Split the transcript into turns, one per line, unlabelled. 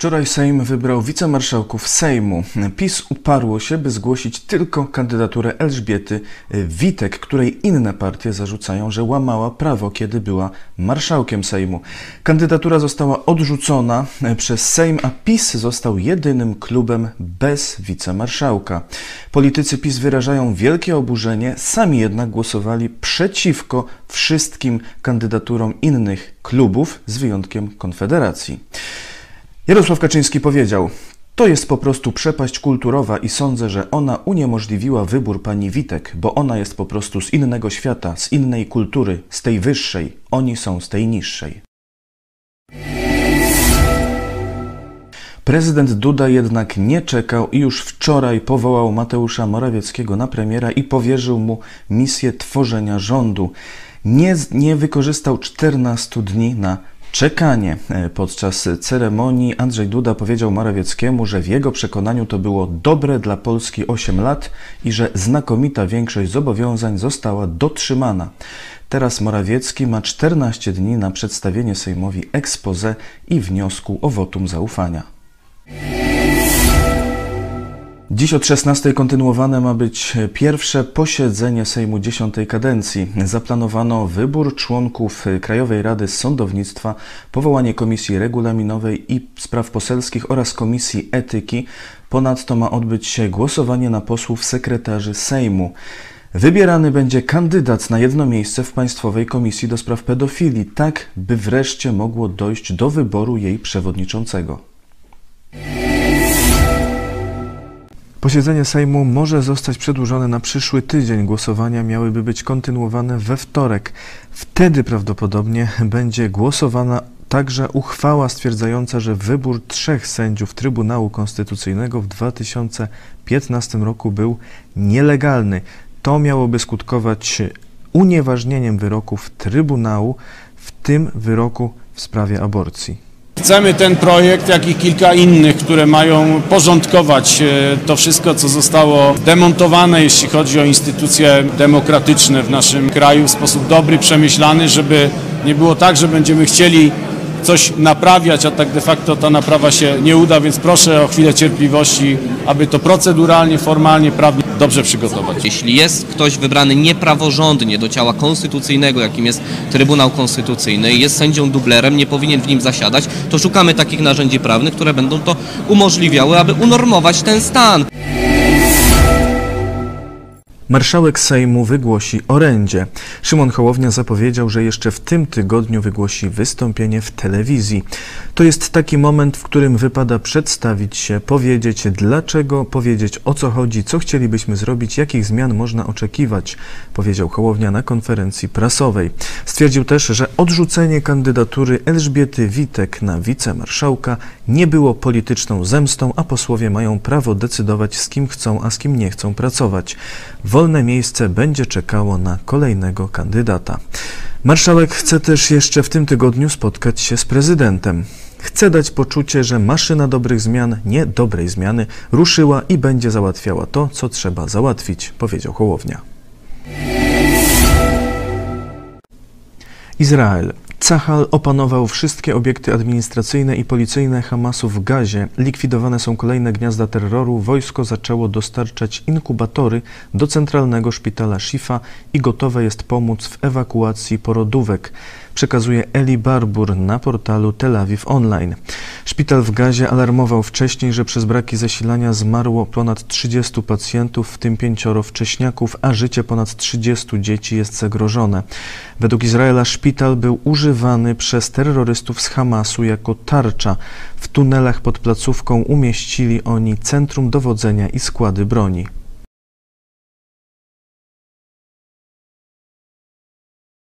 Wczoraj Sejm wybrał wicemarszałków Sejmu. PiS uparło się, by zgłosić tylko kandydaturę Elżbiety Witek, której inne partie zarzucają, że łamała prawo, kiedy była marszałkiem Sejmu. Kandydatura została odrzucona przez Sejm, a PiS został jedynym klubem bez wicemarszałka. Politycy PiS wyrażają wielkie oburzenie, sami jednak głosowali przeciwko wszystkim kandydaturom innych klubów, z wyjątkiem Konfederacji. Jarosław Kaczyński powiedział: To jest po prostu przepaść kulturowa i sądzę, że ona uniemożliwiła wybór pani Witek, bo ona jest po prostu z innego świata, z innej kultury, z tej wyższej. Oni są z tej niższej. Prezydent Duda jednak nie czekał i już wczoraj powołał Mateusza Morawieckiego na premiera i powierzył mu misję tworzenia rządu. Nie, nie wykorzystał 14 dni na czekanie. E, podczas ceremonii Andrzej Duda powiedział Morawieckiemu, że w jego przekonaniu to było dobre dla Polski 8 lat i że znakomita większość zobowiązań została dotrzymana. Teraz Morawiecki ma 14 dni na przedstawienie Sejmowi expose i wniosku o wotum zaufania. Dziś od 16 kontynuowane ma być pierwsze posiedzenie Sejmu X kadencji. Zaplanowano wybór członków Krajowej Rady Sądownictwa, powołanie Komisji Regulaminowej i Spraw Poselskich oraz Komisji Etyki. Ponadto ma odbyć się głosowanie na posłów sekretarzy Sejmu. Wybierany będzie kandydat na jedno miejsce w Państwowej Komisji do Spraw Pedofilii, tak by wreszcie mogło dojść do wyboru jej przewodniczącego. Posiedzenie Sejmu może zostać przedłużone na przyszły tydzień. Głosowania miałyby być kontynuowane we wtorek. Wtedy prawdopodobnie będzie głosowana także uchwała stwierdzająca, że wybór trzech sędziów Trybunału Konstytucyjnego w 2015 roku był nielegalny. To miałoby skutkować unieważnieniem wyroków Trybunału, w tym wyroku w sprawie aborcji.
Chcemy ten projekt, jak i kilka innych, które mają porządkować e, to wszystko, co zostało demontowane, jeśli chodzi o instytucje demokratyczne w naszym kraju w sposób dobry, przemyślany, żeby nie było tak, że będziemy chcieli coś naprawiać, a tak de facto ta naprawa się nie uda, więc proszę o chwilę cierpliwości, aby to proceduralnie, formalnie, prawnie dobrze przygotować.
Jeśli jest ktoś wybrany niepraworządnie do ciała konstytucyjnego, jakim jest Trybunał Konstytucyjny, jest sędzią dublerem, nie powinien w nim zasiadać, to szukamy takich narzędzi prawnych, które będą to umożliwiały, aby unormować ten stan.
Marszałek Sejmu wygłosi orędzie. Szymon Hołownia zapowiedział, że jeszcze w tym tygodniu wygłosi wystąpienie w telewizji. To jest taki moment, w którym wypada przedstawić się, powiedzieć dlaczego, powiedzieć o co chodzi, co chcielibyśmy zrobić, jakich zmian można oczekiwać, powiedział Hołownia na konferencji prasowej. Stwierdził też, że odrzucenie kandydatury Elżbiety Witek na wicemarszałka nie było polityczną zemstą, a posłowie mają prawo decydować z kim chcą, a z kim nie chcą pracować wolne miejsce będzie czekało na kolejnego kandydata. Marszałek chce też jeszcze w tym tygodniu spotkać się z prezydentem. Chce dać poczucie, że maszyna dobrych zmian, nie dobrej zmiany, ruszyła i będzie załatwiała to, co trzeba załatwić, powiedział Hołownia. Izrael. Cahal opanował wszystkie obiekty administracyjne i policyjne Hamasu w Gazie. Likwidowane są kolejne gniazda terroru. Wojsko zaczęło dostarczać inkubatory do centralnego szpitala Shifa i gotowe jest pomóc w ewakuacji porodówek przekazuje Eli Barbur na portalu Tel Aviv Online. Szpital w Gazie alarmował wcześniej, że przez braki zasilania zmarło ponad 30 pacjentów, w tym pięcioro wcześniaków, a życie ponad 30 dzieci jest zagrożone. Według Izraela szpital był używany przez terrorystów z Hamasu jako tarcza. W tunelach pod placówką umieścili oni centrum dowodzenia i składy broni.